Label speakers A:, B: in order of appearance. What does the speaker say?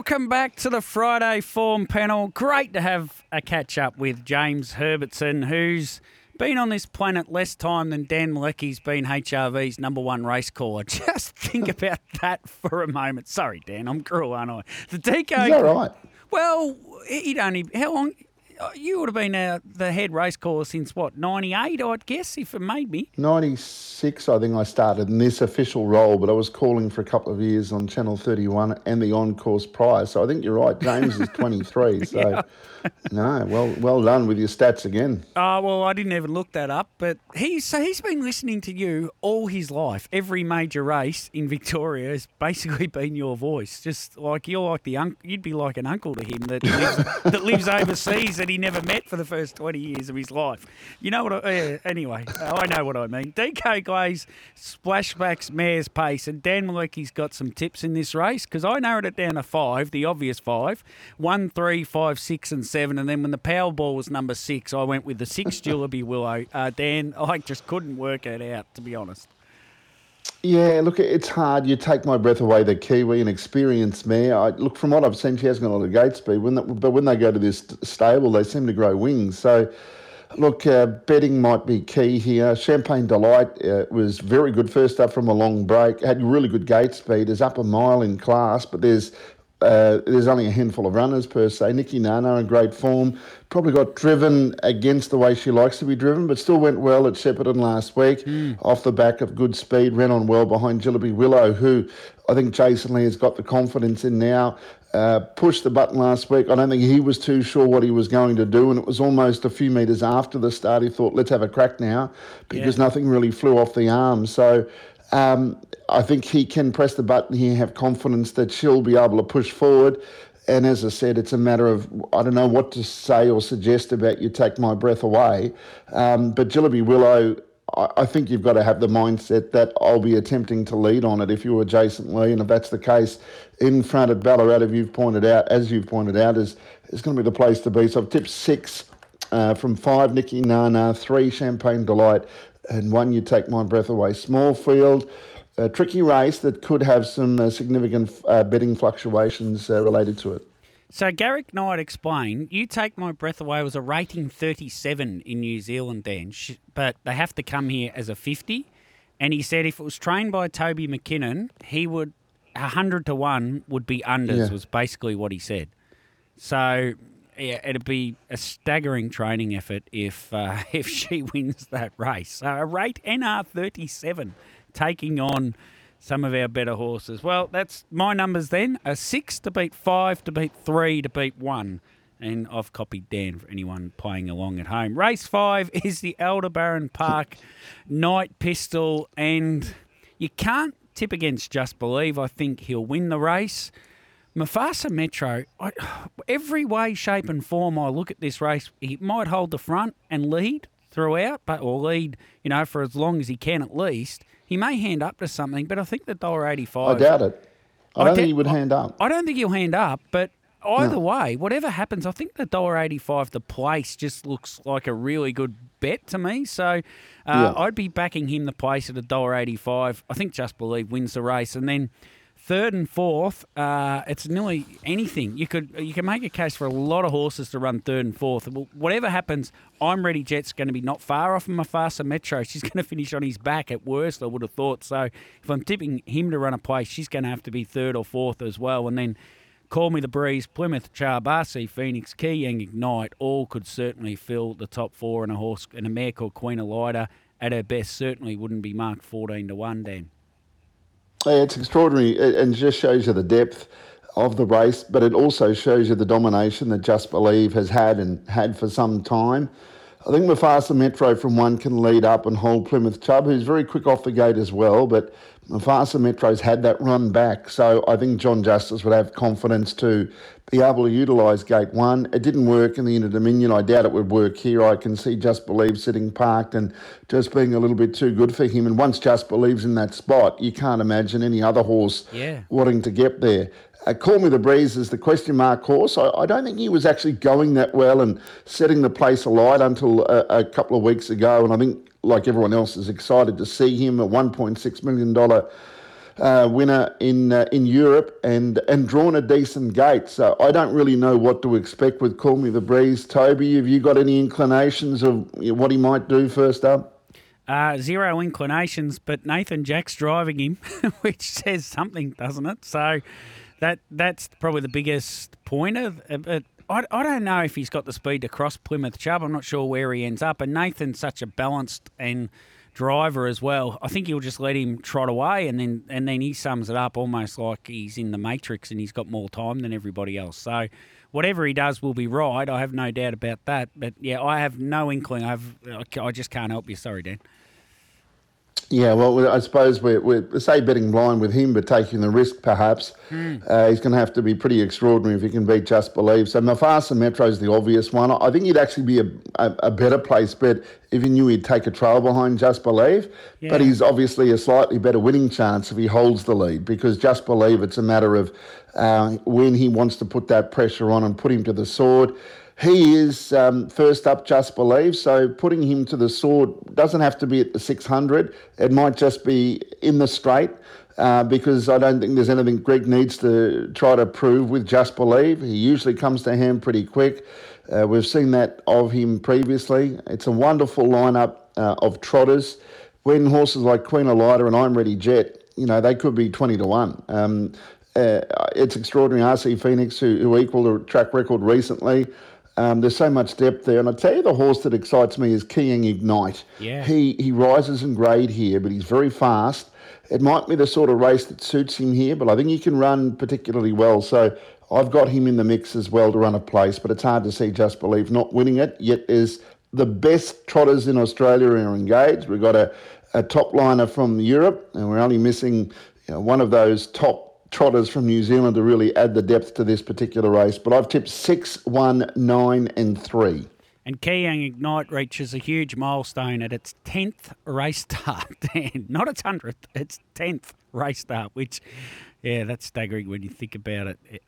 A: Welcome back to the Friday form panel. Great to have a catch up with James Herbertson, who's been on this planet less time than Dan Mielicki's been HRV's number one race caller. Just think about that for a moment. Sorry, Dan, I'm cruel, aren't I? The DK.
B: Is that right?
A: Well, he'd only how long? Uh, You would have been uh, the head race caller since what '98, I'd guess, if it made me.
B: 96, I think I started in this official role, but I was calling for a couple of years on Channel 31 and the on course prior. So I think you're right. James is 23. So, no, well, well done with your stats again.
A: Oh well, I didn't even look that up, but he's so he's been listening to you all his life. Every major race in Victoria has basically been your voice. Just like you're like the uncle, you'd be like an uncle to him that lives, that lives overseas that he never met for the first twenty years of his life. You know what? I, anyway, I know what I mean. DK Glaze, splashbacks, mare's pace, and Dan Mielicki's got some tips in this race because I narrowed it down to five, the obvious five: one, three, five, six, and seven. And then when the Powerball was number six, I went with the six Jillaby Willow. Uh, Dan, I just couldn't work it out to be honest.
B: Yeah, look, it's hard. You take my breath away, the Kiwi, an experienced mare. I, look, from what I've seen, she hasn't got a lot of gate speed. When that, but when they go to this stable, they seem to grow wings. So, look, uh, betting might be key here. Champagne Delight uh, was very good first up from a long break. Had really good gate speed. Is up a mile in class, but there's uh, there's only a handful of runners per se. Nikki Nana in great form. Probably got driven against the way she likes to be driven, but still went well at Shepparton last week off the back of good speed. Ran on well behind Jillaby Willow, who I think Jason Lee has got the confidence in now. Uh, pushed the button last week. I don't think he was too sure what he was going to do, and it was almost a few metres after the start. He thought, let's have a crack now, because nothing really flew off the arm. So um, I think he can press the button here, have confidence that she'll be able to push forward. And as I said, it's a matter of I don't know what to say or suggest about you take my breath away. Um, but Jillaby Willow, I, I think you've got to have the mindset that I'll be attempting to lead on it if you were Jason Lee. And if that's the case, in front of Ballarat, if you've pointed out, as you've pointed out, is is going to be the place to be. So I've tipped six uh, from five, Nikki Nana, three, Champagne Delight, and one, you take my breath away. Small field, a tricky race that could have some uh, significant uh, betting fluctuations uh, related to it.
A: So Garrick Knight explained, "You take my breath away." Was a rating thirty-seven in New Zealand, then, but they have to come here as a fifty. And he said if it was trained by Toby McKinnon, he would hundred to one would be unders.
B: Yeah.
A: Was basically what he said. So yeah, it'd be a staggering training effort if uh, if she wins that race. So a rate NR thirty seven, taking on some of our better horses. Well, that's my numbers then: a six to beat five, to beat three, to beat one. And I've copied Dan for anyone playing along at home. Race five is the Aldebaran Park Night Pistol, and you can't tip against Just Believe. I think he'll win the race. Mufasa Metro, I, every way, shape, and form I look at this race, he might hold the front and lead throughout, but or lead, you know, for as long as he can at least. He may hand up to something, but I think the dollar eighty-five.
B: I doubt it. I
A: I
B: don't
A: doubt-
B: think he would hand up.
A: I don't think he'll hand up, but either way, whatever happens, I think the dollar eighty five, the place just looks like a really good bet to me. So uh,
B: Yeah.
A: I'd be backing him the place at a dollar eighty five. I think Just Believe wins the race, and then third and fourth, uh, it's nearly anything. You could you can make a case for a lot of horses to run third and fourth. Well, whatever happens, I'm ready. Jet's going to be not far off of Mufasa Metro. She's going to finish on his back at worst. I would have thought. So if I'm tipping him to run a place, she's going to have to be third or fourth as well. And then Call Me the Breeze, Plymouth, Charbasi, Phoenix, Keayang Ignite, all could certainly fill the top four. And a horse and a mare called Queen Elida at her best certainly wouldn't be marked 14 to one. Dan.
B: It's extraordinary and just shows you the depth of the race, but it also shows you the domination that Just Believe has had and had for some time. I think Mufasa Metro from one can lead up and hold Plymouth Chubb, who's very quick off the gate as well, but Mufasa Metro's had that run back, so I think John Justice would have confidence to be able to utilise Gate 1. It didn't work in the Inter Dominion. I doubt it would work here. I can see Just Believe sitting parked and just being a little bit too good for him. And once Just Believes in that spot, you can't imagine any other horse
A: Yeah.
B: wanting to get there. Uh, Call Me the Breeze is the question mark horse. I, I don't think he was actually going that well and setting the place alight until a, a couple of weeks ago. And I think, like everyone else, is excited to see him a $1.6 million uh, winner in uh, in Europe and and drawn a decent gate. So I don't really know what to expect with Call Me the Breeze. Toby, have you got any inclinations of what he might do first up?
A: Uh, zero inclinations, but Nathan Jack's driving him, which says something, doesn't it? So that that's probably the biggest pointer. But I, I don't know if he's got the speed to cross Plymouth Chubb. I'm not sure where he ends up. And Nathan's such a balanced and driver as well. I think he'll just let him trot away, and then and then he sums it up almost like he's in the Matrix and he's got more time than everybody else. So. Whatever he does will be right. I have no doubt about that. But yeah, I have no inkling. I have. I just can't help you. Sorry, Dan.
B: Yeah, well, I suppose we're, we're say betting blind with him, but taking the risk perhaps. Uh, he's going to have to be pretty extraordinary if he can beat Just Believe. So Mufasa Metro is the obvious one. I think he'd actually be a, a, a better place bet if he knew he'd take a trail behind Just Believe. But he's obviously a slightly better winning chance if he holds the lead because Just Believe it's a matter of uh, when he wants to put that pressure on and put him to the sword. He is um, first up, just believe. So putting him to the sword doesn't have to be at the 600. It might just be in the straight uh, because I don't think there's anything Greg needs to try to prove with just believe. He usually comes to hand pretty quick. Uh, we've seen that of him previously. It's a wonderful lineup uh, of trotters. When horses like Queen Elida and I'm Ready Jet, you know, they could be 20 to 1. Um, uh, it's extraordinary. RC Phoenix, who, who equalled a track record recently. Um, there's so much depth there. And I tell you, the horse that excites me is Keayang Ignite.
A: Yeah.
B: He, he rises in grade here, but he's very fast. It might be the sort of race that suits him here, but I think he can run particularly well. So I've got him in the mix as well to run a place, but it's hard to see Just Believe not winning it. Yet is the best trotters in Australia are engaged. We've got a, a top liner from Europe, and we're only missing you know, one of those top trotters from New Zealand to really add the depth to this particular race. But I've tipped six, one, nine, and three.
A: And Keayang Ignite reaches a huge milestone at its 10th race start, Dan. Not its 100th, its 10th race start, which, yeah, that's staggering when you think about it.